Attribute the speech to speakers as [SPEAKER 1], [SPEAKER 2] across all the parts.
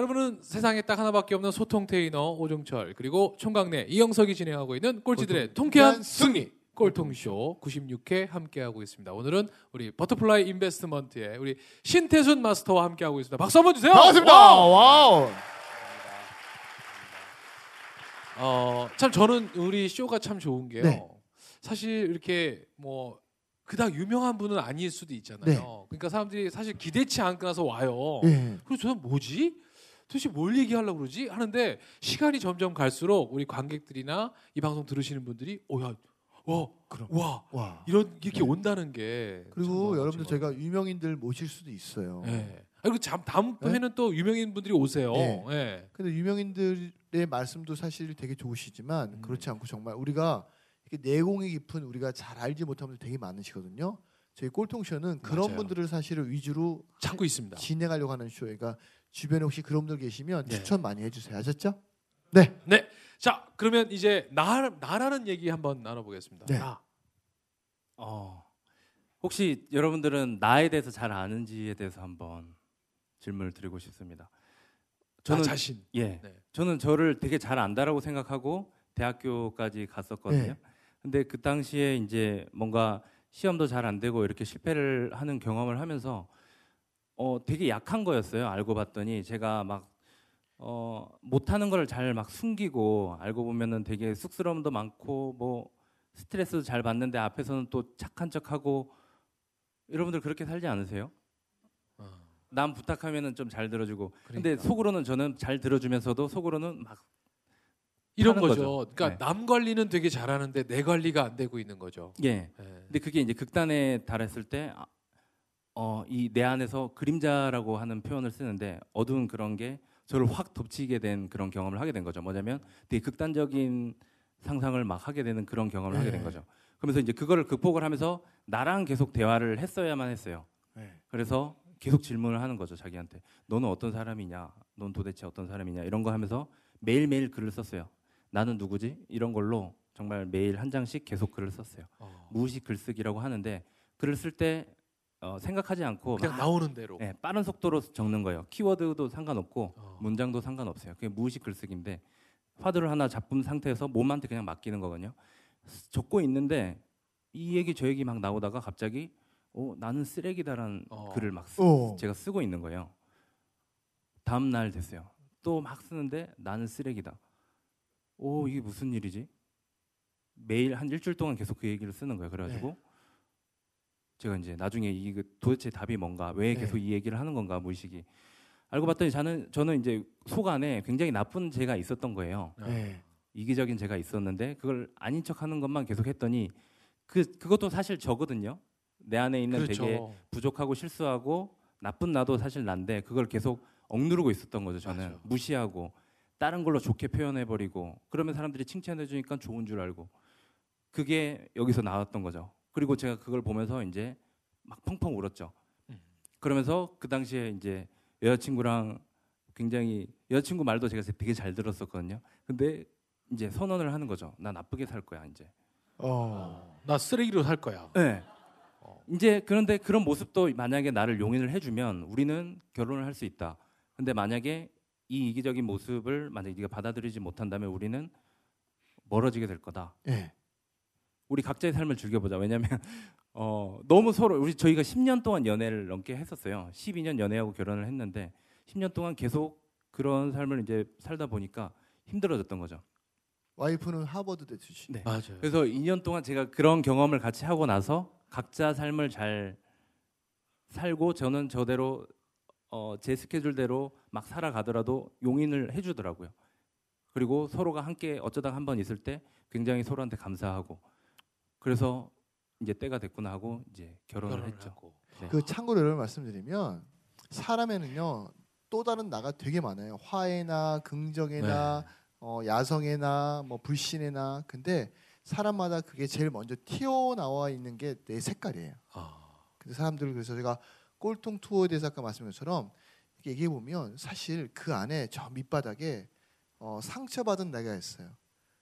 [SPEAKER 1] 여러분은 세상에 딱 하나밖에 없는 소통 테이너 오종철 그리고 총각네 이영석이 진행하고 있는 꼴찌들의 통쾌한 승리 꼴통쇼 96회 함께하고 있습니다. 오늘은 우리 Butterfly Investment의 우리 신태순 마스터와 함께하고 있습니다. 박수 한번 주세요.
[SPEAKER 2] 반갑습니다. 와우.
[SPEAKER 1] 어, 참 저는 우리 쇼가 참 좋은 게요.
[SPEAKER 2] 네.
[SPEAKER 1] 사실 이렇게 뭐 그닥 유명한 분은 아닐 수도 있잖아요.
[SPEAKER 2] 네.
[SPEAKER 1] 그러니까 사람들이 사실 기대치 않고 나서 와요.
[SPEAKER 2] 예.
[SPEAKER 1] 그래서 저는 뭐지? 도대체 뭘 얘기하려고 그러지? 하는데 시간이 점점 갈수록 우리 관객들이나 이 방송 들으시는 분들이 오야 와,
[SPEAKER 2] 그럼.
[SPEAKER 1] 와
[SPEAKER 2] 와.
[SPEAKER 1] 이런 이렇게
[SPEAKER 2] 네.
[SPEAKER 1] 온다는 게참
[SPEAKER 2] 그리고 여러분들 저희가 유명인들 모실 수도 있어요.
[SPEAKER 1] 아, 그리고 잠 다음
[SPEAKER 2] 네?
[SPEAKER 1] 회는 또 유명인 분들이 오세요.
[SPEAKER 2] 네.
[SPEAKER 1] 예.
[SPEAKER 2] 근데 유명인들의 말씀도 사실 되게 좋으시지만
[SPEAKER 1] 음.
[SPEAKER 2] 그렇지 않고 정말 우리가 이렇게 내공이 깊은 우리가 잘 알지 못하는 분들 되게 많으시거든요. 저희 꼴통쇼는 그런
[SPEAKER 1] 맞아요.
[SPEAKER 2] 분들을 사실을 위주로
[SPEAKER 1] 찾고 있습니다.
[SPEAKER 2] 진행하려고 하는 쇼예요. 그러니까 주변에 혹시 그런 분들 계시면
[SPEAKER 1] 네.
[SPEAKER 2] 추천 많이 해주세요. 아셨죠? 네.
[SPEAKER 1] 네. 자, 그러면 이제 나 나라는 얘기 한번 나눠보겠습니다.
[SPEAKER 2] 네.
[SPEAKER 1] 나.
[SPEAKER 3] 어, 혹시 여러분들은 나에 대해서 잘 아는지에 대해서 한번 질문을 드리고 싶습니다.
[SPEAKER 1] 저
[SPEAKER 3] 저는
[SPEAKER 1] 자신.
[SPEAKER 3] 예,
[SPEAKER 1] 네.
[SPEAKER 3] 저는 저를 되게 잘 안다라고 생각하고 대학교까지 갔었거든요.
[SPEAKER 2] 네.
[SPEAKER 3] 근데 그 당시에 이제 뭔가 시험도 잘 안 되고 이렇게 실패를 하는 경험을 하면서 어 되게 약한 거였어요. 알고 봤더니 제가 막 어, 못하는 걸 잘 막 숨기고 알고 보면은 되게 쑥스러움도 많고 뭐 스트레스도 잘 받는데 앞에서는 또 착한 척하고 여러분들 그렇게 살지 않으세요?
[SPEAKER 1] 어,
[SPEAKER 3] 남 부탁하면은 좀 잘 들어주고 근데
[SPEAKER 1] 그러니까.
[SPEAKER 3] 속으로는 저는 잘 들어주면서도 속으로는 막
[SPEAKER 1] 이런 거죠.
[SPEAKER 3] 거죠.
[SPEAKER 1] 그러니까
[SPEAKER 3] 네.
[SPEAKER 1] 남 관리는 되게 잘하는데 내 관리가 안 되고 있는 거죠.
[SPEAKER 3] 예.
[SPEAKER 1] 예.
[SPEAKER 3] 근데 그게 이제 극단에 달했을 때, 아, 어, 이 내 안에서 그림자라고 하는 표현을 쓰는데 어두운 그런 게 저를 확 덮치게 된 그런 경험을 하게 된 거죠. 뭐냐면 되게 극단적인 상상을 막 하게 되는 그런 경험을 하게 된
[SPEAKER 2] 네.
[SPEAKER 3] 거죠. 그러면서 이제 그거를 극복을 하면서 나랑 계속 대화를 했어야만 했어요.
[SPEAKER 2] 네.
[SPEAKER 3] 그래서 계속 질문을 하는 거죠, 자기한테. 너는 어떤 사람이냐? 넌 도대체 어떤 사람이냐? 이런 거 하면서 매일 매일 글을 썼어요. 나는 누구지? 이런 걸로 정말 매일 한 장씩 계속 글을 썼어요.
[SPEAKER 1] 어.
[SPEAKER 3] 무의식 글쓰기라고 하는데 글을 쓸 때 어, 생각하지 않고
[SPEAKER 1] 그냥
[SPEAKER 3] 막,
[SPEAKER 1] 나오는 대로.
[SPEAKER 3] 예, 빠른 속도로 적는 거예요. 키워드도 상관없고
[SPEAKER 1] 어.
[SPEAKER 3] 문장도 상관없어요. 그게 무의식 글쓰기인데 화두를 하나 잡은 상태에서 몸한테 그냥 맡기는 거거든요. 쓰- 적고 있는데 이 얘기 저 얘기 막 나오다가 갑자기 어, 나는 쓰레기다라는
[SPEAKER 1] 어.
[SPEAKER 3] 글을 막 쓰,
[SPEAKER 2] 오.
[SPEAKER 3] 제가 쓰고 있는 거예요. 다음 날 됐어요. 또 막 쓰는데 나는 쓰레기다. 오 이게 무슨 일이지? 매일 한 일주일 동안 계속 그 얘기를 쓰는 거예요. 그래가지고
[SPEAKER 2] 네.
[SPEAKER 3] 제가 이제 나중에 이게 도대체 답이 뭔가 왜
[SPEAKER 2] 네.
[SPEAKER 3] 계속 이 얘기를 하는 건가 무의식이 알고 봤더니 저는 저는 이제 속 안에 굉장히 나쁜 제가 있었던 거예요.
[SPEAKER 2] 네.
[SPEAKER 3] 이기적인 제가 있었는데 그걸 아닌 척하는 것만 계속 했더니 그 그것도 사실 저거든요. 내 안에 있는
[SPEAKER 1] 그렇죠.
[SPEAKER 3] 되게 부족하고 실수하고 나쁜 나도 사실 난데 그걸 계속 억누르고 있었던 거죠 저는
[SPEAKER 1] 맞아.
[SPEAKER 3] 무시하고 다른 걸로 좋게 표현해 버리고 그러면 사람들이 칭찬해 주니까 좋은 줄 알고 그게 여기서 나왔던 거죠 그리고 제가 그걸 보면서 이제 막 펑펑 울었죠
[SPEAKER 1] 음.
[SPEAKER 3] 그러면서 그 당시에 이제 여자친구랑 굉장히 여자친구 말도 제가 되게 잘 들었었거든요 근데 이제 선언을 하는 거죠 나 나쁘게 살 거야 이제
[SPEAKER 2] 어.
[SPEAKER 1] 나 쓰레기로 살 거야.
[SPEAKER 3] 네.
[SPEAKER 1] 어.
[SPEAKER 3] 이제 그런데 그런 모습도 만약에 나를 용인을 해주면 우리는 결혼을 할 수 있다. 근데 만약에 이 이기적인 모습을 만약에 네가 받아들이지 못한다면 우리는 멀어지게 될 거다.
[SPEAKER 2] 네.
[SPEAKER 3] 우리 각자의 삶을 즐겨보자. 왜냐하면 어, 너무 서로 우리 저희가 10년 동안 연애를 넘게 했었어요. 12년 연애하고 결혼을 했는데 10년 동안 계속 그런 삶을 이제 살다 보니까 힘들어졌던 거죠.
[SPEAKER 2] 와이프는 하버드 대출시.
[SPEAKER 3] 네.
[SPEAKER 1] 맞아요.
[SPEAKER 3] 그래서 2년 동안 제가 그런 경험을 같이 하고 나서 각자 삶을 잘 살고 저는 저대로 어, 제 스케줄대로 막 살아가더라도 용인을 해주더라고요. 그리고 서로가 함께 어쩌다 한 번 있을 때 굉장히 서로한테 감사하고 그래서 이제 때가 됐구나 하고 이제 결혼을,
[SPEAKER 1] 결혼을
[SPEAKER 3] 했죠. 네.
[SPEAKER 2] 그 참고로 여러분 말씀드리면 사람에는요 또 다른 나가 되게 많아요. 화해나 긍정에나
[SPEAKER 1] 네.
[SPEAKER 2] 어, 야성에나 뭐 불신에나 근데 사람마다 그게 제일 먼저 튀어나와 있는 게 내 색깔이에요.
[SPEAKER 1] 아.
[SPEAKER 2] 근데 사람들 그래서 제가 꼴통 투어에 대해서 아까 말씀한 것처럼 얘기해 보면 사실 그 안에 저 밑바닥에 어, 상처받은 내가 있어요.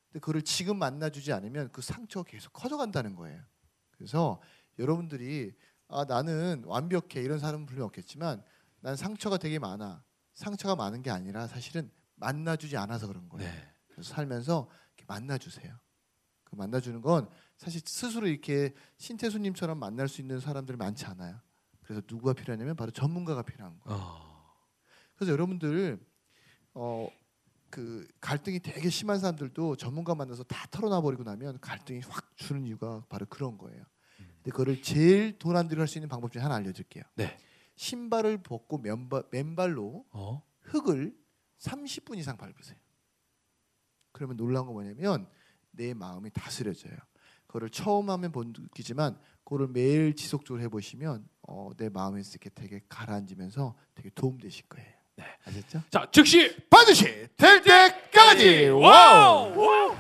[SPEAKER 2] 근데 그거를 지금 만나주지 않으면 그 상처가 계속 커져간다는 거예요. 그래서 여러분들이 아 나는 완벽해 이런 사람은 분명 없겠지만 난 상처가 되게 많아. 상처가 많은 게 아니라 사실은 만나주지 않아서 그런 거예요.
[SPEAKER 1] 네.
[SPEAKER 2] 그래서 살면서 만나주세요. 그 만나주는 건 사실 스스로 이렇게 신태수님처럼 만날 수 있는 사람들이 많지 않아요. 그래서 누구가 필요하냐면 바로 전문가가 필요한 거예요.
[SPEAKER 1] 어.
[SPEAKER 2] 그래서 여러분들 어 그 갈등이 되게 심한 사람들도 전문가 만나서 다 털어놔 버리고 나면 갈등이 확 주는 이유가 바로 그런 거예요. 근데 그거를 제일 돈안 들여 할수 있는 방법 중에 하나 알려줄게요.
[SPEAKER 1] 네.
[SPEAKER 2] 신발을 벗고 맨발, 맨발로
[SPEAKER 1] 어?
[SPEAKER 2] 흙을 30분 이상 밟으세요. 그러면 놀라운 건 뭐냐면 내 마음이 다스려져요. 그거를 처음 하면 못 느끼지만 그거를 매일 지속적으로 해보시면 어, 내 마음이 이렇게 되게 가라앉으면서 되게 도움 되실 거예요.
[SPEAKER 1] 네.
[SPEAKER 2] 아셨죠?
[SPEAKER 1] 자, 즉시
[SPEAKER 2] 반드시 될 때까지 와우.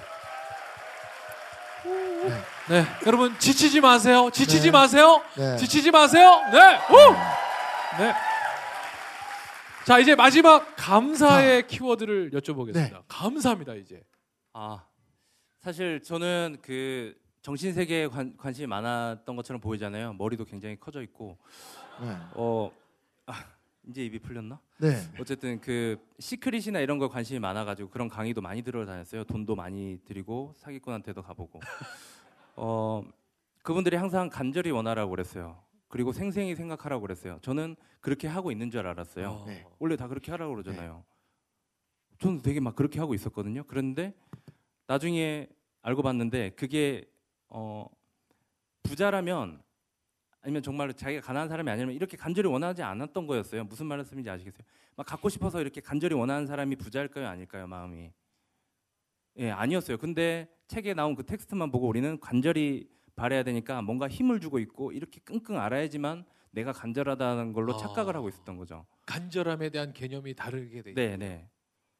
[SPEAKER 1] 네, 여러분 지치지 마세요. 지치지
[SPEAKER 2] 네.
[SPEAKER 1] 마세요.
[SPEAKER 2] 네.
[SPEAKER 1] 지치지 마세요. 네. 우! 네. 자, 이제 마지막 감사의 키워드를 여쭤보겠습니다.
[SPEAKER 2] 네.
[SPEAKER 1] 감사합니다, 이제.
[SPEAKER 3] 아 사실 저는 그 정신 세계에 관, 관심이 많았던 것처럼 보이잖아요. 머리도 굉장히 커져 있고
[SPEAKER 2] 네.
[SPEAKER 3] 어 아, 이제 입이 풀렸나?
[SPEAKER 2] 네.
[SPEAKER 3] 어쨌든 그 시크릿이나 이런 거 관심이 많아가지고 그런 강의도 많이 들어 다녔어요. 돈도 많이 드리고 사기꾼한테도 가보고 어 그분들이 항상 간절히 원하라고 그랬어요. 그리고 생생히 생각하라고 그랬어요. 저는 그렇게 하고 있는 줄 알았어요.
[SPEAKER 1] 어.
[SPEAKER 2] 네.
[SPEAKER 3] 원래 다 그렇게 하라고 그러잖아요. 저는 되게 막 그렇게 하고 있었거든요. 그런데 나중에 알고 봤는데 그게 어 부자라면 아니면 정말로 자기가 가난한 사람이 아니면 이렇게 간절히 원하지 않았던 거였어요. 무슨 말씀인지 아시겠어요? 막 갖고 싶어서 이렇게 간절히 원하는 사람이 부자일까요, 아닐까요, 마음이? 예, 아니었어요. 근데 책에 나온 그 텍스트만 보고 우리는 간절히 바래야 되니까 뭔가 힘을 주고 있고 이렇게 끙끙 알아야지만 내가 간절하다는 걸로
[SPEAKER 1] 아.
[SPEAKER 3] 착각을 하고 있었던 거죠.
[SPEAKER 1] 간절함에 대한 개념이 다르게 돼.
[SPEAKER 3] 네, 네.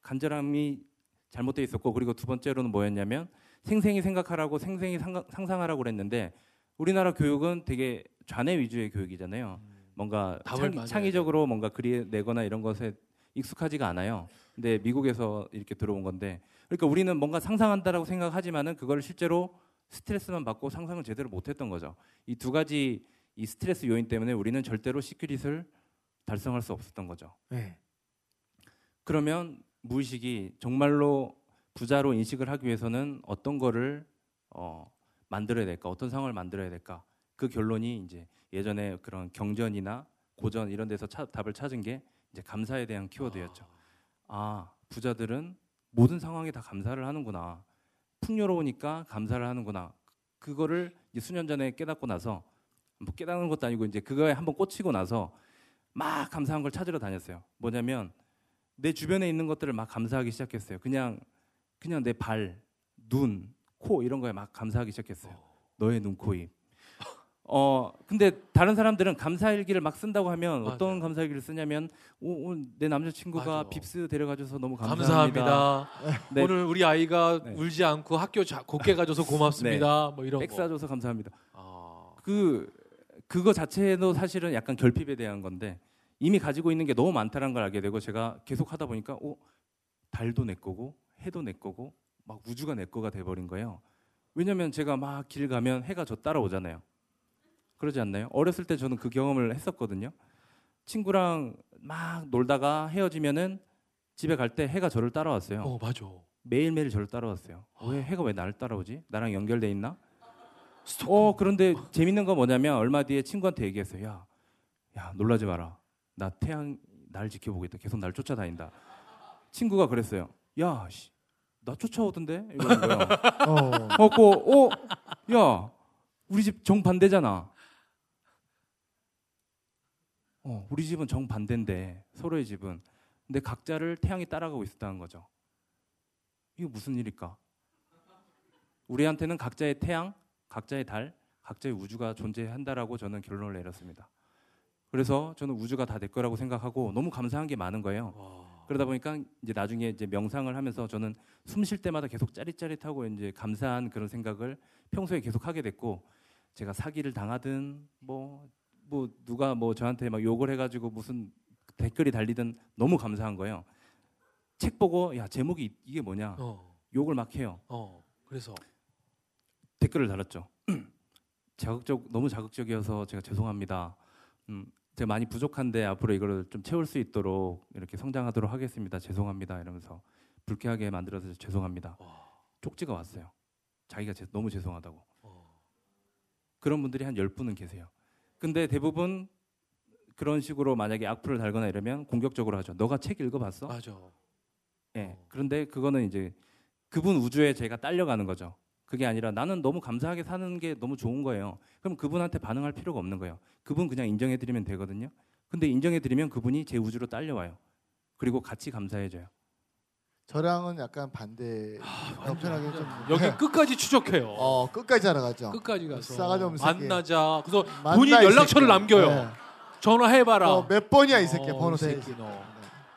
[SPEAKER 3] 간절함이 잘못돼 있었고 그리고 두 번째로는 뭐였냐면 생생히 생각하라고 생생히 상상하라고 그랬는데 우리나라 교육은 되게 좌뇌 위주의 교육이잖아요. 뭔가
[SPEAKER 1] 답을 많이
[SPEAKER 3] 창, 의적으로 뭔가 그려내거나 이런 것에 익숙하지가 않아요. 근데 미국에서 이렇게 들어온 건데 그러니까 우리는 뭔가 상상한다라고 생각하지만은 그걸 실제로 스트레스만 받고 상상을 제대로 못했던 거죠. 이 두 가지 이 스트레스 요인 때문에 우리는 절대로 시크릿을 달성할 수 없었던 거죠.
[SPEAKER 2] 네.
[SPEAKER 3] 그러면 무의식이 정말로 부자로 인식을 하기 위해서는 어떤 거를 어, 만들어야 될까, 어떤 상황을 만들어야 될까. 그 결론이 이제 예전에 그런 경전이나 고전 이런 데서 차- 답을 찾은 게 이제 감사에 대한 키워드였죠. 아 부자들은 모든 상황에 다 감사를 하는구나. 풍요로우니까 감사를 하는구나. 그거를 이제 수년 전에 깨닫고 나서 뭐 깨닫는 것도 아니고 이제 그거에 한번 꽂히고 나서 막 감사한 걸 찾으러 다녔어요. 뭐냐면 내 주변에 있는 것들을 막 감사하기 시작했어요. 그냥 그냥 내 발, 눈, 코 이런 거에 막 감사하기 시작했어요. 너의 눈, 코, 입. 어 근데 다른 사람들은 감사일기를 막 쓴다고 하면
[SPEAKER 1] 맞아요.
[SPEAKER 3] 어떤 감사일기를 쓰냐면 오, 오, 내 남자친구가
[SPEAKER 1] 맞아.
[SPEAKER 3] 빕스 데려가줘서 너무 감사합니다.
[SPEAKER 1] 감사합니다.
[SPEAKER 3] 네.
[SPEAKER 1] 오늘 우리 아이가
[SPEAKER 3] 네.
[SPEAKER 1] 울지 않고 학교 자, 곱게 가줘서 고맙습니다. 뭐 이런
[SPEAKER 3] 백
[SPEAKER 1] 거.
[SPEAKER 3] 사줘서 감사합니다.
[SPEAKER 1] 아.
[SPEAKER 3] 그 그거 자체도 사실은 약간 결핍에 대한 건데 이미 가지고 있는 게 너무 많다는 걸 알게 되고 제가 계속 하다 보니까 어 달도 내 거고 해도 내 거고 막 우주가 내 거가 돼 버린 거예요. 왜냐면 제가 막 길 가면 해가 저 따라오잖아요. 그러지 않나요? 어렸을 때 저는 그 경험을 했었거든요. 친구랑 막 놀다가 헤어지면은 집에 갈 때 해가 저를 따라왔어요.
[SPEAKER 1] 어, 맞아.
[SPEAKER 3] 매일매일 저를 따라왔어요. 왜 해가 왜 나를 따라오지? 나랑 연결돼 있나?
[SPEAKER 1] 스토커.
[SPEAKER 3] 어 그런데 재밌는 건 뭐냐면 얼마 뒤에 친구한테 얘기했어요. 야, 야 놀라지 마라. 나 태양 날 지켜보고 있다. 계속 날 쫓아다닌다. 친구가 그랬어요. 야, 씨, 나 쫓아오던데 이러는 거예요.
[SPEAKER 2] 어.
[SPEAKER 3] 어고, 어, 야, 우리 집 정 반대잖아. 어, 우리 집은 정 반대인데 서로의 집은. 근데 각자를 태양이 따라가고 있었다는 거죠. 이거 무슨 일일까? 우리한테는 각자의 태양, 각자의 달, 각자의 우주가 존재한다라고 저는 결론을 내렸습니다. 그래서 저는 우주가 다 내 거라고 생각하고 너무 감사한 게 많은 거예요.
[SPEAKER 1] 와.
[SPEAKER 3] 그러다 보니까 이제 나중에 이제 명상을 하면서 저는 숨 쉴 때마다 계속 짜릿짜릿하고 이제 감사한 그런 생각을 평소에 계속 하게 됐고 제가 사기를 당하든 뭐 뭐 누가 뭐 저한테 막 욕을 해가지고 무슨 댓글이 달리든 너무 감사한 거예요. 책 보고 야 제목이 이- 이게 뭐냐
[SPEAKER 1] 어.
[SPEAKER 3] 욕을 막 해요.
[SPEAKER 1] 어. 그래서
[SPEAKER 3] 댓글을 달았죠. 자극적 너무 자극적이어서 제가 죄송합니다. 음, 제가 많이 부족한데 앞으로 이걸 좀 채울 수 있도록 이렇게 성장하도록 하겠습니다. 죄송합니다. 이러면서 불쾌하게 만들어서 죄송합니다. 쪽지가 왔어요. 자기가 제- 너무 죄송하다고.
[SPEAKER 1] 어.
[SPEAKER 3] 그런 분들이 한 10분은 계세요. 근데 대부분 그런 식으로 만약에 악플을 달거나 이러면 공격적으로 하죠. 너가 책 읽어봤어?
[SPEAKER 1] 맞아.
[SPEAKER 3] 예. 그런데 그거는 이제 그분 우주에 제가 딸려가는 거죠. 그게 아니라 나는 너무 감사하게 사는 게 너무 좋은 거예요. 그럼 그분한테 반응할 필요가 없는 거예요. 그분 그냥 인정해드리면 되거든요. 근데 인정해드리면 그분이 제 우주로 딸려와요. 그리고 같이 감사해줘요.
[SPEAKER 2] 저랑은 약간 반대 편하게 좀
[SPEAKER 1] 여기 끝까지 추적해요.
[SPEAKER 2] 어 끝까지 알아가죠.
[SPEAKER 1] 끝까지 가서
[SPEAKER 2] 싸가지 없는 새끼.
[SPEAKER 1] 만나자. 그래서
[SPEAKER 2] 만나,
[SPEAKER 1] 본인
[SPEAKER 2] 이
[SPEAKER 1] 연락처를
[SPEAKER 2] 새끼.
[SPEAKER 1] 남겨요.
[SPEAKER 2] 네.
[SPEAKER 1] 전화해봐라.
[SPEAKER 2] 어, 몇 번이야 이 새끼
[SPEAKER 1] 어,
[SPEAKER 2] 번호 이세
[SPEAKER 1] 새끼 너.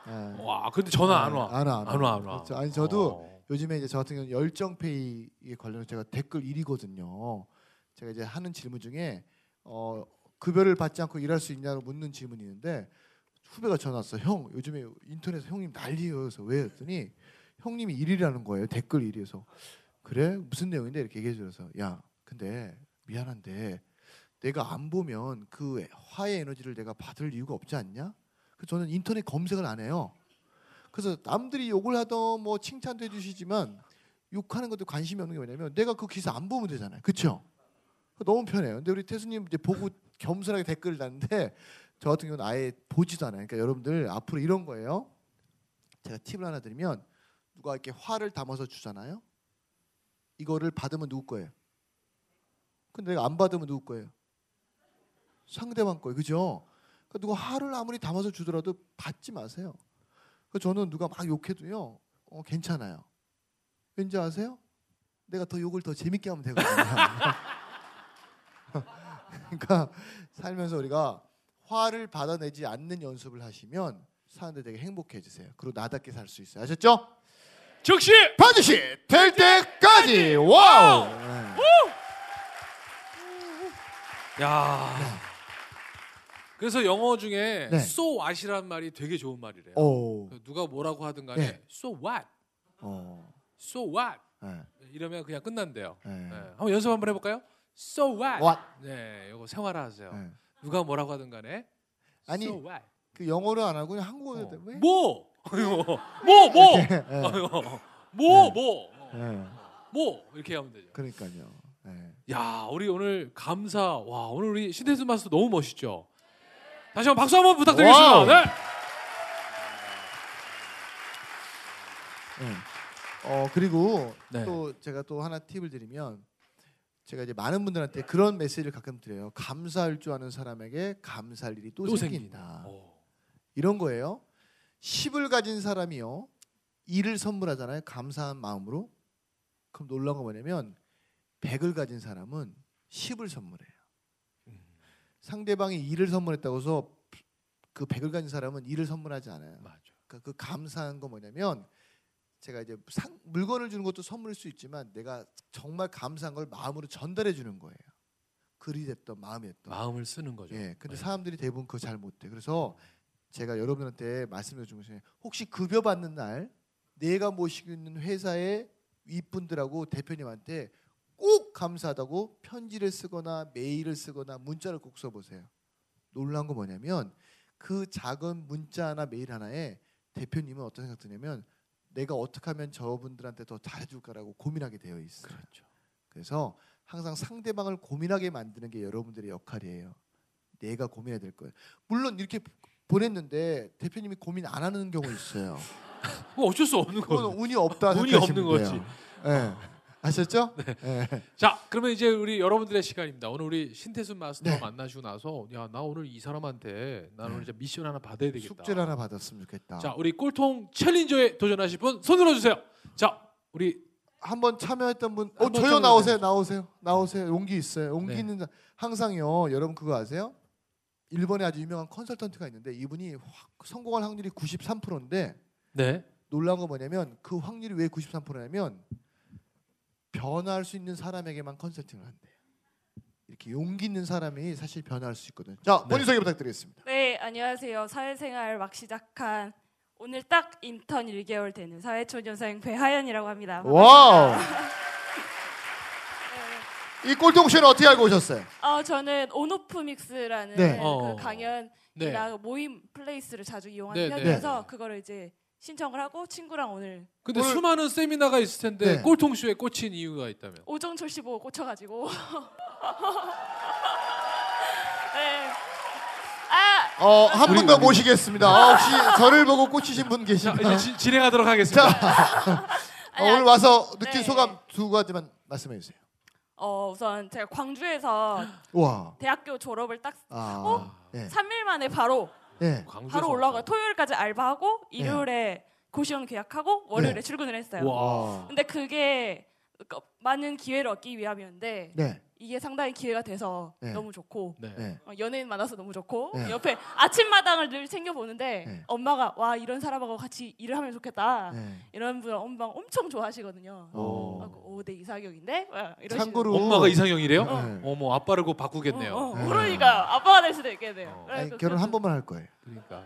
[SPEAKER 2] 네.
[SPEAKER 1] 와, 근데 전화 안 와.
[SPEAKER 2] 안 와,
[SPEAKER 1] 안 와, 안 와.
[SPEAKER 2] 그렇죠. 아니 저도
[SPEAKER 1] 어.
[SPEAKER 2] 요즘에 이제 저 같은 경우 는 열정페이에 관련해서 제가 댓글 1위거든요. 제가 이제 하는 질문 중에 어, 급여를 받지 않고 일할 수 있냐고 묻는 질문이 있는데 후배가 전화 왔어. 형 요즘에 인터넷 형님. 그래서 왜 했더니 형님이 1위라는 거예요. 댓글 1위에서 그래 무슨 내용인데 이렇게 얘기해 줘서 야 근데 미안한데 내가 안 보면 그 화의 에너지를 내가 받을 이유가 없지 않냐? 그래서 저는 인터넷 검색을 안 해요. 그래서 남들이 욕을 하던 뭐 칭찬도 해주시지만 욕하는 것도 관심이 없는 게 뭐냐면 내가 그 기사 안 보면 되잖아요. 그렇죠? 너무 편해요. 근데 우리 태수님 이제 보고 겸손하게 댓글을 달는데 저 같은 경우는 아예 보지도 않아요. 그러니까 여러분들 앞으로 이런 거예요. 제가 팁을 하나 드리면 누가 이렇게 화를 담아서 주잖아요. 이거를 받으면 누구 거예요? 근데 내가 안 받으면 누구 거예요? 상대방 거예요. 그죠? 그러니까 누가 화를 아무리 담아서 주더라도 받지 마세요. 그 저는 누가 막 욕해도요, 어, 괜찮아요. 왠지 아세요? 내가 더 욕을 더 재밌게 하면 되거든요. 그러니까 살면서 우리가 화를 받아내지 않는 연습을 하시면 사는데 되게 행복해지세요. 그리고 나답게 살 수 있어요. 아셨죠?
[SPEAKER 1] 즉시
[SPEAKER 2] 반드시 될 때까지 와우.
[SPEAKER 1] 야. 그래서 영어 중에
[SPEAKER 2] 네.
[SPEAKER 1] so what이란 말이 되게 좋은 말이래요.
[SPEAKER 2] 오.
[SPEAKER 1] 누가 뭐라고 하든 간에
[SPEAKER 2] 네.
[SPEAKER 1] so what,
[SPEAKER 2] 어.
[SPEAKER 1] so what
[SPEAKER 2] 네.
[SPEAKER 1] 이러면 그냥 끝난대요.
[SPEAKER 2] 네.
[SPEAKER 1] 네. 한번 연습 한번 해볼까요? So what?
[SPEAKER 2] What?
[SPEAKER 1] 네, 이거 생활하세요.
[SPEAKER 2] 네.
[SPEAKER 1] 누가 뭐라고 하든 간에
[SPEAKER 2] 아니,
[SPEAKER 1] so what?
[SPEAKER 2] 그 영어로 안 하고 그냥 한국어로
[SPEAKER 1] 어.
[SPEAKER 2] 왜?
[SPEAKER 1] 뭐? 뭐? 뭐?
[SPEAKER 2] 네.
[SPEAKER 1] 뭐? 뭐?
[SPEAKER 2] 네.
[SPEAKER 1] 뭐? 이렇게 하면 되죠.
[SPEAKER 2] 그러니까요. 네.
[SPEAKER 1] 야, 우리 오늘 감사. 와, 오늘 우리 신태수 마스터 너무 멋있죠. 다시 한번 박수 한번 부탁드리겠습니다. 네.
[SPEAKER 2] 네. 어 그리고
[SPEAKER 1] 네.
[SPEAKER 2] 또 제가 또 하나 팁을 드리면 제가 이제 많은 분들한테 그런 메시지를 가끔 드려요. 감사할 줄 아는 사람에게 감사할 일이 또,
[SPEAKER 1] 또 생긴다. 오.
[SPEAKER 2] 이런 거예요. 10을 가진 사람이요. 일을 선물하잖아요. 감사한 마음으로. 그럼 놀라운 거 뭐냐면 100을 가진 사람은 10을 선물해요.
[SPEAKER 1] 음.
[SPEAKER 2] 상대방이 일을 선물했다고 해서 그 100을 가진 사람은 일을 선물하지 않아요.
[SPEAKER 1] 맞아.
[SPEAKER 2] 그러니까 그 감사한 거 뭐냐면 제가 이제 상, 물건을 주는 것도 선물일 수 있지만 내가 정말 감사한 걸 마음으로 전달해 주는 거예요. 글이 됐던 마음이 됐던.
[SPEAKER 1] 마음을 쓰는 거죠.
[SPEAKER 2] 예. 근데
[SPEAKER 1] 네.
[SPEAKER 2] 사람들이 대부분 그거 잘 못해. 그래서 제가 여러분한테 말씀드려 주는 것이 혹시 급여 받는 날 내가 모시고 있는 회사의 윗분들하고 대표님한테 꼭 감사하다고 편지를 쓰거나 메일을 쓰거나 문자를 꼭 써보세요. 놀란 거 뭐냐면 그 작은 문자나 메일 하나에 대표님은 어떤 생각 드냐면 내가 어떻게 하면 저분들한테 더 잘해줄까라고 고민하게 되어 있어요.
[SPEAKER 1] 그렇죠.
[SPEAKER 2] 그래서 항상 상대방을 고민하게 만드는 게 여러분들의 역할이에요. 내가 고민해야 될 거예요. 물론 이렇게 보냈는데 대표님이 고민 안 하는 경우 있어요.
[SPEAKER 1] 그거 어쩔 수 없는 거죠.
[SPEAKER 2] 운이 없다
[SPEAKER 1] 운이 없는
[SPEAKER 2] 돼요. 예. 아셨죠? 네.
[SPEAKER 1] 자, 그러면 이제 우리 여러분들의 시간입니다. 오늘 우리 신태순 마스터
[SPEAKER 2] 네.
[SPEAKER 1] 만나시고 나서 야, 나 오늘 이 사람한테 나
[SPEAKER 2] 네.
[SPEAKER 1] 오늘 이제 미션 하나 받아야 되겠다.
[SPEAKER 2] 숙제를 하나 받았으면 좋겠다.
[SPEAKER 1] 자, 우리 꼴통 챌린저에 도전하실 분 손 들어 주세요. 자, 우리
[SPEAKER 2] 한번 참여했던 분, 어 저요 나오세요, 나오세요, 나오세요. 용기 있어요. 용기
[SPEAKER 1] 네.
[SPEAKER 2] 있는 사- 항상요. 여러분 그거 아세요? 일본에 아주 유명한 컨설턴트가 있는데 이분이 확 성공할 확률이 93%인데
[SPEAKER 1] 네.
[SPEAKER 2] 놀라운 건 뭐냐면 그 확률이 왜 93%냐면 변화할 수 있는 사람에게만 컨설팅을 한대요. 이렇게 용기 있는 사람이 사실 변화할 수 있거든요. 자, 본인
[SPEAKER 1] 네.
[SPEAKER 2] 소개 부탁드리겠습니다.
[SPEAKER 4] 네, 안녕하세요. 사회생활 막 시작한 오늘 딱 인턴 1개월 되는 사회초년생 배하연이라고 합니다.
[SPEAKER 2] 와우.
[SPEAKER 4] 네,
[SPEAKER 2] 이 꼴통 씨는 어떻게 알고 오셨어요?
[SPEAKER 4] 어, 저는 온오프 믹스라는
[SPEAKER 2] 네.
[SPEAKER 4] 그
[SPEAKER 1] 어.
[SPEAKER 4] 강연이랑
[SPEAKER 1] 네.
[SPEAKER 4] 모임 플레이스를 자주 이용하는
[SPEAKER 1] 네, 네.
[SPEAKER 4] 편이어서 그거를 이제 신청을 하고 친구랑 오늘
[SPEAKER 1] 근데
[SPEAKER 2] 오늘-
[SPEAKER 1] 수많은 세미나가 있을 텐데
[SPEAKER 2] 네.
[SPEAKER 1] 꼴통쇼에 꽂힌 이유가 있다면.
[SPEAKER 4] 오정철 씨 보고 꽂혀가지고. 네. 아,
[SPEAKER 2] 어, 한
[SPEAKER 1] 우리-
[SPEAKER 2] 분더
[SPEAKER 1] 우리-
[SPEAKER 2] 모시겠습니다. 어, 혹시 저를 보고 꽂히신 분
[SPEAKER 1] 자,
[SPEAKER 2] 계신가요?
[SPEAKER 1] 이제 지- 진행하도록 하겠습니다.
[SPEAKER 2] 어, 오늘 와서 느낀
[SPEAKER 4] 네.
[SPEAKER 2] 소감 두 가지만 말씀해 주세요.
[SPEAKER 4] 어, 우선 제가 광주에서
[SPEAKER 2] 와.
[SPEAKER 4] 대학교 졸업을 딱
[SPEAKER 2] 아.
[SPEAKER 4] 어?
[SPEAKER 2] 네.
[SPEAKER 4] 3일 만에 바로
[SPEAKER 2] 네.
[SPEAKER 1] 광주에서
[SPEAKER 4] 바로 올라가요. 토요일까지 알바하고
[SPEAKER 2] 네.
[SPEAKER 4] 일요일에 고시원 계약하고 월요일에 출근을 했어요.
[SPEAKER 1] 와.
[SPEAKER 2] 와.
[SPEAKER 4] 근데 그게 그 많은 기회를 얻기 위함이었는데
[SPEAKER 2] 네.
[SPEAKER 4] 이게 상당히 기회가 돼서
[SPEAKER 2] 네.
[SPEAKER 4] 너무 좋고
[SPEAKER 1] 네.
[SPEAKER 2] 네.
[SPEAKER 4] 어, 연예인 만나서 너무 좋고
[SPEAKER 2] 네.
[SPEAKER 4] 옆에 아침마당을 늘 챙겨 보는데
[SPEAKER 2] 네.
[SPEAKER 4] 엄마가 와 이런 사람하고 같이 일을 하면 좋겠다
[SPEAKER 2] 네.
[SPEAKER 4] 이런 분 엄마 엄청 좋아하시거든요.
[SPEAKER 2] 어.
[SPEAKER 4] 오대 이상형인데
[SPEAKER 2] 참고로
[SPEAKER 1] 엄마가 이상형이래요?
[SPEAKER 2] 네.
[SPEAKER 1] 어머 아빠를 곧 바꾸겠네요.
[SPEAKER 4] 어, 어,
[SPEAKER 2] 네.
[SPEAKER 4] 그러니까 아빠가 될 수도 있겠네요.
[SPEAKER 1] 어.
[SPEAKER 2] 아니,
[SPEAKER 4] 그-
[SPEAKER 2] 결혼
[SPEAKER 4] 그-
[SPEAKER 2] 한 번만 할 거예요.
[SPEAKER 1] 그러니까.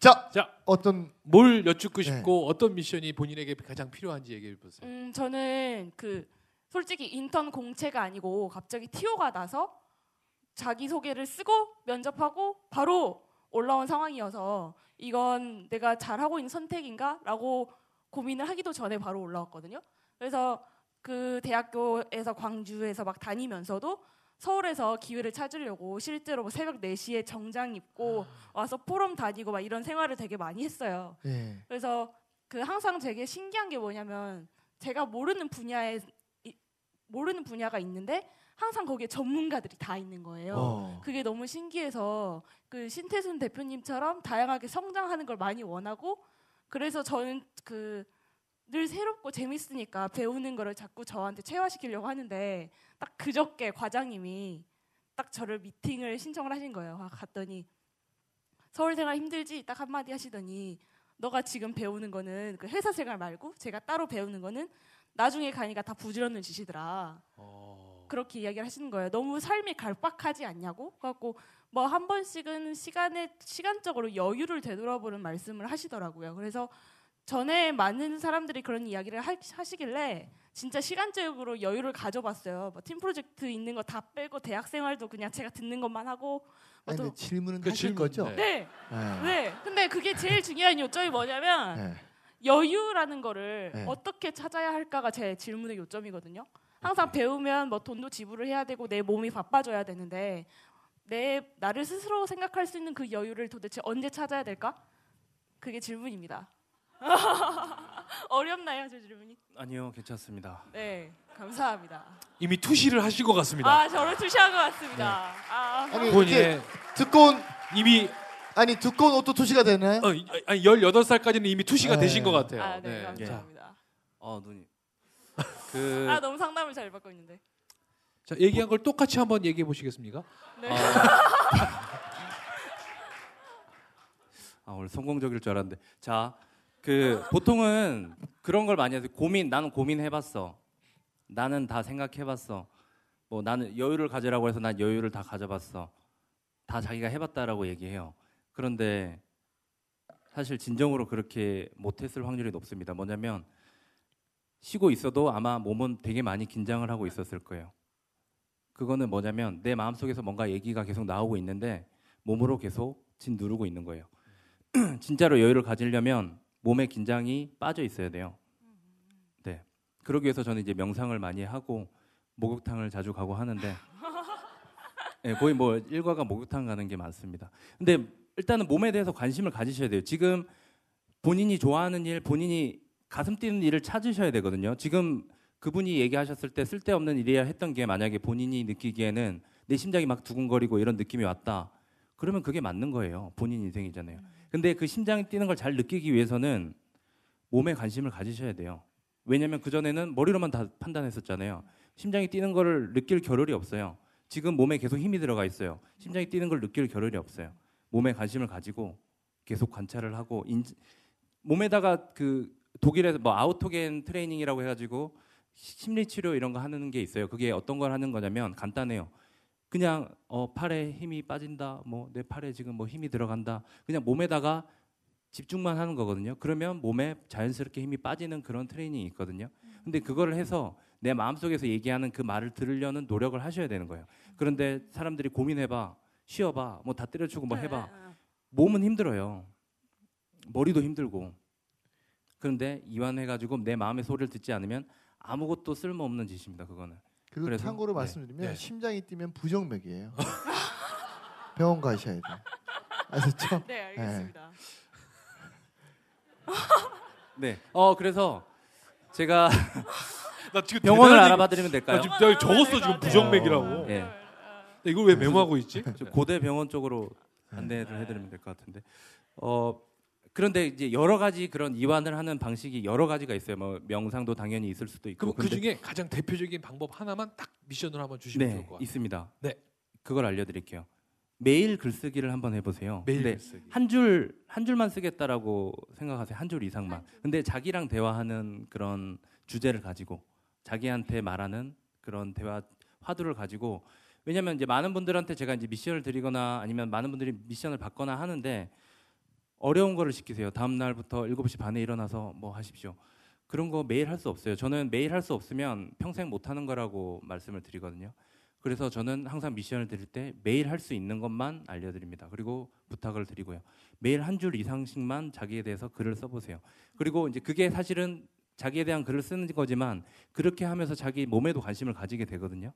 [SPEAKER 2] 자,
[SPEAKER 1] 자.
[SPEAKER 2] 어떤
[SPEAKER 1] 뭘 여쭙고
[SPEAKER 2] 네.
[SPEAKER 1] 싶고 어떤 미션이 본인에게 가장 필요한지 얘기해 보세요.
[SPEAKER 4] 음 저는 그 솔직히 인턴 공채가 아니고 갑자기 티오가 나서 자기 소개를 쓰고 면접하고 바로 올라온 상황이어서 이건 내가 잘하고 있는 선택인가 라고 고민을 하기도 전에 바로 올라왔거든요. 그래서 그 대학교에서 광주에서 막 다니면서도 서울에서 기회를 찾으려고 실제로 뭐 새벽 4시에 정장 입고 와서 포럼 다니고 막 이런 생활을 되게 많이 했어요.
[SPEAKER 2] 예.
[SPEAKER 4] 그래서 그 항상 되게 신기한 게 뭐냐면 제가 모르는 분야에 이- 모르는 분야가 있는데 항상 거기에 전문가들이 다 있는 거예요.
[SPEAKER 2] 어.
[SPEAKER 4] 그게 너무 신기해서 그 신태순 대표님처럼 다양하게 성장하는 걸 많이 원하고 그래서 저는 그 늘 새롭고 재밌으니까 배우는 거를 자꾸 저한테 체화시키려고 하는데 딱 그저께 과장님이 딱 저를 미팅을 신청을 하신 거예요. 아, 갔더니 서울 생활 힘들지 딱 한마디 하시더니 너가 지금 배우는 거는 그 회사 생활 말고 제가 따로 배우는 거는 나중에 가니까 다 부질없는 짓이더라.
[SPEAKER 1] 어.
[SPEAKER 4] 그렇게 이야기를 하시는 거예요. 너무 삶이 갈박하지 않냐고. 그래갖고 뭐 한 번씩은 시간에 시간적으로 여유를 되돌아보는 말씀을 하시더라고요. 그래서 전에 많은 사람들이 그런 이야기를 하, 하시길래 진짜 시간적으로 여유를 가져봤어요. 뭐 팀 프로젝트 있는 거 다 빼고 대학 생활도 그냥 제가 듣는 것만 하고
[SPEAKER 2] 아니,
[SPEAKER 4] 또-
[SPEAKER 2] 근데 질문은
[SPEAKER 1] 그
[SPEAKER 2] 하실
[SPEAKER 1] 질문,
[SPEAKER 2] 거죠?
[SPEAKER 1] 네.
[SPEAKER 4] 네,
[SPEAKER 2] 네.
[SPEAKER 4] 네. 근데 그게 제일 중요한 요점이 뭐냐면
[SPEAKER 2] 네.
[SPEAKER 4] 여유라는 거를
[SPEAKER 2] 네.
[SPEAKER 4] 어떻게 찾아야 할까가 제 질문의 요점이거든요. 항상 배우면 뭐 돈도 지불을 해야 되고 내 몸이 바빠져야 되는데 내 나를 스스로 생각할 수 있는 그 여유를 도대체 언제 찾아야 될까? 그게 질문입니다. 어렵나요, 제 질문이?
[SPEAKER 3] 아니요, 괜찮습니다.
[SPEAKER 4] 네, 감사합니다.
[SPEAKER 1] 이미 투시를 하실 것 같습니다.
[SPEAKER 4] 아, 저를 투시한 것 같습니다. 아,
[SPEAKER 2] 아니 이렇게
[SPEAKER 1] 본인의
[SPEAKER 2] 두꺼운
[SPEAKER 1] 이미
[SPEAKER 2] 아니 두꺼운 옷도 투시가 되나요?
[SPEAKER 1] 어, 이- 아니 18살까지는 이미 투시가
[SPEAKER 2] 네.
[SPEAKER 1] 되신 것 같아요.
[SPEAKER 4] 아, 네,
[SPEAKER 1] 네.
[SPEAKER 4] 감사합니다.
[SPEAKER 3] 어, 누님. 그
[SPEAKER 4] 아, 너무 상담을 잘 받고 있는데.
[SPEAKER 1] 자, 얘기한 걸 똑같이 한번 얘기해 보시겠습니까?
[SPEAKER 4] 네.
[SPEAKER 3] 아, 오늘 성공적일 줄 알았는데. 자, 그 보통은 그런 걸 많이 해서 고민 나는 고민해봤어. 나는 다 생각해봤어. 뭐 나는 여유를 가지라고 해서 난 여유를 다 가져봤어. 다 자기가 해봤다라고 얘기해요. 그런데 사실 진정으로 그렇게 못했을 확률이 높습니다. 뭐냐면 쉬고 있어도 아마 몸은 되게 많이 긴장을 하고 있었을 거예요. 그거는 뭐냐면 내 마음속에서 뭔가 얘기가 계속 나오고 있는데 몸으로 계속 진 누르고 있는 거예요. 진짜로 여유를 가지려면 몸의 긴장이 빠져 있어야 돼요. 네. 그러기 위해서 저는 이제 명상을 많이 하고 목욕탕을 자주 가고 하는데 네, 거의 뭐 일과가 목욕탕 가는 게 많습니다. 근데 일단은 몸에 대해서 관심을 가지셔야 돼요. 지금 본인이 좋아하는 일, 본인이 가슴 뛰는 일을 찾으셔야 되거든요. 지금 그분이 얘기하셨을 때 쓸데없는 일이야 했던 게 만약에 본인이 느끼기에는 내 심장이 막 두근거리고 이런 느낌이 왔다. 그러면 그게 맞는 거예요. 본인 인생이잖아요. 근데 그 심장이 뛰는 걸 잘 느끼기 위해서는 몸에 관심을 가지셔야 돼요. 왜냐면 그전에는 머리로만 다 판단했었잖아요. 심장이 뛰는 거를 느낄 겨를이 없어요. 지금 몸에 계속 힘이 들어가 있어요. 심장이 뛰는 걸 느낄 겨를이 없어요. 몸에 관심을 가지고 계속 관찰을 하고 인, 몸에다가 그 독일에서 뭐 아우토겐 트레이닝이라고 해가지고 심리 치료 이런 거 하는 게 있어요. 그게 어떤 걸 하는 거냐면 간단해요. 그냥 어 팔에 힘이 빠진다. 뭐 내 팔에 지금 뭐 힘이 들어간다. 그냥 몸에다가 집중만 하는 거거든요. 그러면 몸에 자연스럽게 힘이 빠지는 그런 트레이닝이 있거든요. 근데 그거를 해서 내 마음속에서 얘기하는 그 말을 들으려는 노력을 하셔야 되는 거예요. 그런데 사람들이 고민해봐, 쉬어봐, 뭐 다 때려치고 뭐 해봐.
[SPEAKER 4] 네, 네.
[SPEAKER 3] 몸은 힘들어요. 머리도 힘들고. 그런데 이완해가지고 내 마음의 소리를 듣지 않으면 아무것도 쓸모없는 짓입니다. 그거는.
[SPEAKER 2] 그리고
[SPEAKER 3] 그래서-
[SPEAKER 2] 참고로
[SPEAKER 3] 네.
[SPEAKER 2] 말씀드리면
[SPEAKER 1] 네.
[SPEAKER 2] 심장이 뛰면 부정맥이에요. 병원 가셔야 돼. 아셨죠?
[SPEAKER 4] 네, 알겠습니다.
[SPEAKER 3] 네. 어 그래서 제가
[SPEAKER 1] 나 지금
[SPEAKER 3] 병원을 알아봐드리면 될까요?
[SPEAKER 1] 나 지금 적었어 지금 부정맥이라고.
[SPEAKER 2] 어.
[SPEAKER 3] 예.
[SPEAKER 1] 나 이걸 왜 메모하고 있지?
[SPEAKER 3] 저 고대 병원 쪽으로 안내를 해드리면 될 것 같은데. 어 그런데 이제 여러 가지 그런 이완을 하는 방식이 여러 가지가 있어요. 뭐 명상도 당연히 있을 수도 있고.
[SPEAKER 1] 그럼 그
[SPEAKER 3] 근데-
[SPEAKER 1] 중에 가장 대표적인 방법 하나만 딱 미션으로 한번 주시면
[SPEAKER 3] 네
[SPEAKER 1] 좋을 것 같아요.
[SPEAKER 3] 있습니다.
[SPEAKER 1] 네.
[SPEAKER 3] 그걸 알려드릴게요. 매일 글쓰기를 한번 해보세요.
[SPEAKER 1] 매일
[SPEAKER 3] 근데
[SPEAKER 1] 글쓰기.
[SPEAKER 3] 한줄 한 줄만 쓰겠다라고 생각하세요. 한 줄 이상만. 근데 자기랑 대화하는 그런 주제를 가지고 자기한테 말하는 그런 대화 화두를 가지고 왜냐면 이제 많은 분들한테 제가 이제 미션을 드리거나 아니면 많은 분들이 미션을 받거나 하는데 어려운 거를 시키세요. 다음 날부터 7시 반에 일어나서 뭐 하십시오. 그런 거 매일 할 수 없어요. 저는 매일 할 수 없으면 평생 못 하는 거라고 말씀을 드리거든요. 그래서 저는 항상 미션을 드릴 때 매일 할 수 있는 것만 알려드립니다. 그리고 부탁을 드리고요. 매일 한 줄 이상씩만 자기에 대해서 글을 써보세요. 그리고 이제 그게 사실은 자기에 대한 글을 쓰는 거지만 그렇게 하면서 자기 몸에도 관심을 가지게 되거든요.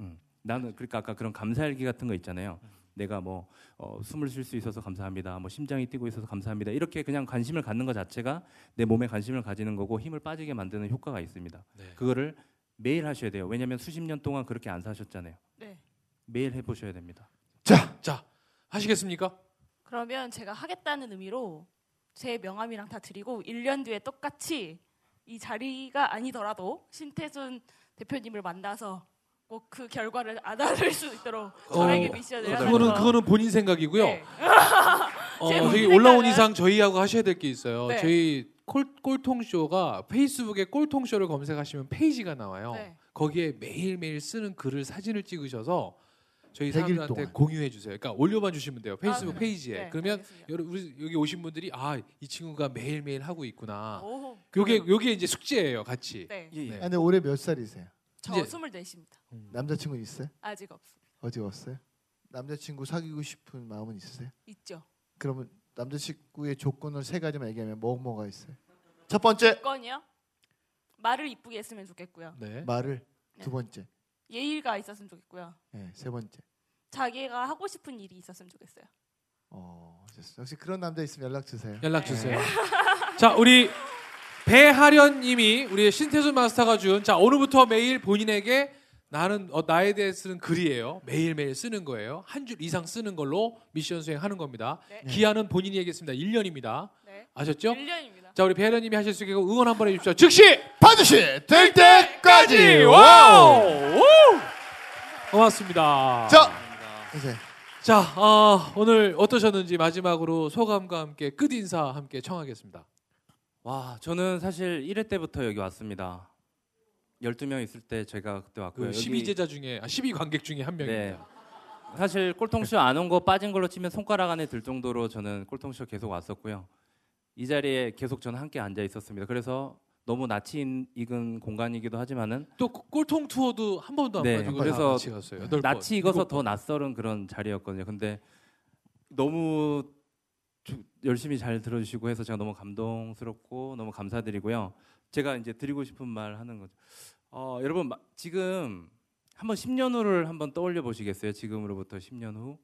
[SPEAKER 3] 음. 나는 그러니까 아까 그런 감사일기 같은 거 있잖아요. 내가 뭐 어, 숨을 쉴 수 있어서 감사합니다. 뭐 심장이 뛰고 있어서 감사합니다. 이렇게 그냥 관심을 갖는 것 자체가 내 몸에 관심을 가지는 거고 힘을 빠지게 만드는 효과가 있습니다.
[SPEAKER 1] 네.
[SPEAKER 3] 그거를 매일 하셔야 돼요. 왜냐하면 수십 년 동안 그렇게 안 사셨잖아요.
[SPEAKER 4] 네.
[SPEAKER 3] 매일 해보셔야 됩니다.
[SPEAKER 2] 자,
[SPEAKER 1] 자 하시겠습니까?
[SPEAKER 4] 그러면 제가 하겠다는 의미로 제 명함이랑 다 드리고 1년 뒤에 똑같이 이 자리가 아니더라도 신태준 대표님을 만나서 꼭 그 결과를 알아낼 수 있도록 저에게
[SPEAKER 1] 어,
[SPEAKER 4] 미션을
[SPEAKER 1] 그거는
[SPEAKER 4] 하면서
[SPEAKER 1] 그거는 본인 생각이고요.
[SPEAKER 4] 네.
[SPEAKER 1] 어,
[SPEAKER 4] 제
[SPEAKER 1] 저기 올라온
[SPEAKER 4] 생각은-
[SPEAKER 1] 이상 저희하고 하셔야 될 게 있어요.
[SPEAKER 4] 네.
[SPEAKER 1] 저희 콜, 꼴통쇼가 페이스북에 꼴통쇼를 검색하시면 페이지가 나와요.
[SPEAKER 4] 네.
[SPEAKER 1] 거기에 매일매일 쓰는 글을 사진을 찍으셔서 저희
[SPEAKER 2] 100일
[SPEAKER 1] 사람들한테
[SPEAKER 2] 동안.
[SPEAKER 1] 공유해 주세요. 그러니까 올려만 주시면 돼요. 페이스북
[SPEAKER 4] 아, 네.
[SPEAKER 1] 페이지에.
[SPEAKER 4] 네,
[SPEAKER 1] 그러면
[SPEAKER 4] 알겠습니다.
[SPEAKER 1] 여러 우리 여기 오신 분들이 아 이 친구가 매일매일 하고 있구나.
[SPEAKER 4] 오,
[SPEAKER 1] 요게 요게 이제 숙제예요, 같이.
[SPEAKER 4] 네.
[SPEAKER 3] 예, 예.
[SPEAKER 1] 네.
[SPEAKER 2] 아, 근데 올해 몇 살이세요?
[SPEAKER 4] 저
[SPEAKER 1] 이제-
[SPEAKER 4] 24입니다.
[SPEAKER 2] 남자친구 있어요?
[SPEAKER 4] 아직 없습니다.
[SPEAKER 2] 어디 없어요? 남자친구 사귀고 싶은 마음은 있으세요?
[SPEAKER 4] 있죠.
[SPEAKER 2] 그러면 남자친구의 조건을 세 가지만 얘기하면 뭐 뭐가 있어요? 첫 번째
[SPEAKER 4] 건이요? 말을 이쁘게 했으면 좋겠고요.
[SPEAKER 1] 네.
[SPEAKER 2] 말을
[SPEAKER 4] 네.
[SPEAKER 2] 두 번째,
[SPEAKER 4] 예의가 있었으면 좋겠고요.
[SPEAKER 2] 네, 세 번째.
[SPEAKER 4] 자기가 하고 싶은 일이 있었으면 좋겠어요.
[SPEAKER 2] 어, 됐어. 역시 그런 남자 있으면 연락 주세요.
[SPEAKER 1] 연락 주세요. 자, 우리 배하련 님이 우리 신태준 마스터가 준 자, 오늘부터 매일 본인에게 나는 어, 나에 대해 쓰는 글이에요. 매일 매일 쓰는 거예요. 한 줄 이상 쓰는 걸로 미션 수행하는 겁니다.
[SPEAKER 4] 네.
[SPEAKER 1] 기한은 본인이 얘기했습니다. 1년입니다.
[SPEAKER 4] 네.
[SPEAKER 1] 아셨죠?
[SPEAKER 4] 1년입니다.
[SPEAKER 1] 자, 우리 배하련 님이 하실 수 있게 응원 한번 해 주십시오. 즉시
[SPEAKER 2] 반드시 될 때까지.
[SPEAKER 1] 와우! 우! 고맙습니다.
[SPEAKER 2] 자, 이제
[SPEAKER 1] 자, 어, 오늘 어떠셨는지 마지막으로 소감과 함께 끝 인사 함께 청하겠습니다.
[SPEAKER 3] 와, 저는 사실 1회 때부터 여기 왔습니다. 12명 있을 때 제가 그때 왔고요.
[SPEAKER 1] 그
[SPEAKER 3] 여기-
[SPEAKER 1] 12제자 중에 아, 12 관객 중에 한 명입니다.
[SPEAKER 3] 네. 사실 꼴통쇼 안 온 거 빠진 걸로 치면 손가락 안에 들 정도로 저는 꼴통쇼 계속 왔었고요. 이 자리에 계속 저는 함께 앉아 있었습니다. 그래서 너무 낯이 익은 공간이기도 하지만은
[SPEAKER 1] 또 꼴통 투어도 한 번도 안
[SPEAKER 3] 네,
[SPEAKER 1] 가지고
[SPEAKER 3] 그래서
[SPEAKER 1] 번,
[SPEAKER 3] 낯이 익어서 더 낯설은 그런 자리였거든요. 근데 너무 주- 열심히 잘 들어주시고 해서 제가 너무 감동스럽고 너무 감사드리고요. 제가 이제 드리고 싶은 말 하는 거죠. 어, 여러분 마- 지금 한번 10년 후를 한번 떠올려 보시겠어요? 지금으로부터 10년 후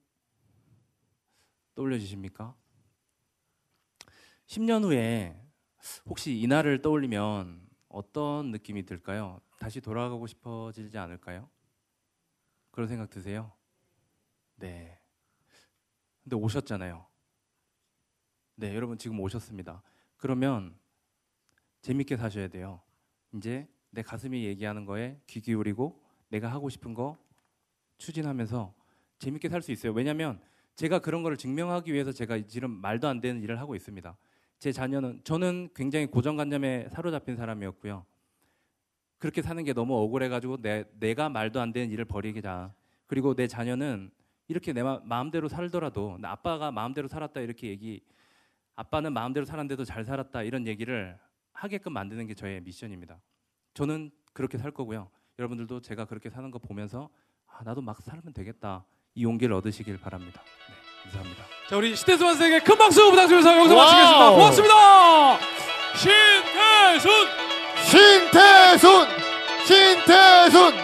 [SPEAKER 3] 떠올려 주십니까? 10년 후에 혹시 이날을 떠올리면 어떤 느낌이 들까요? 다시 돌아가고 싶어지지 않을까요? 그런 생각 드세요? 네. 근데 오셨잖아요. 네, 여러분 지금 오셨습니다. 그러면 재밌게 사셔야 돼요. 이제 내 가슴이 얘기하는 거에 귀 기울이고 내가 하고 싶은 거 추진하면서 재밌게 살 수 있어요. 왜냐하면 제가 그런 거를 증명하기 위해서 제가 지금 말도 안 되는 일을 하고 있습니다. 제 자녀는 저는 굉장히 고정관념에 사로잡힌 사람이었고요. 그렇게 사는 게 너무 억울해가지고 내, 내가 말도 안 되는 일을 벌이자. 그리고 내 자녀는 이렇게 내 마, 마음대로 살더라도 나 아빠가 마음대로 살았다 이렇게 얘기 아빠는 마음대로 살았는데도 잘 살았다 이런 얘기를 하게끔 만드는 게 저의 미션입니다. 저는 그렇게 살 거고요. 여러분들도 제가 그렇게 사는 거 보면서 아, 나도 막 살면 되겠다. 이 용기를 얻으시길 바랍니다. 네, 감사합니다.
[SPEAKER 1] 자 우리 시대수 선생에게 큰 박수 부탁드리면서 여기서. 마치겠습니다. 고맙습니다. 신태순
[SPEAKER 2] 신태순 신태순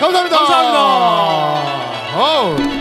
[SPEAKER 2] 감사합니다.
[SPEAKER 1] 감사합니다.
[SPEAKER 2] 어우.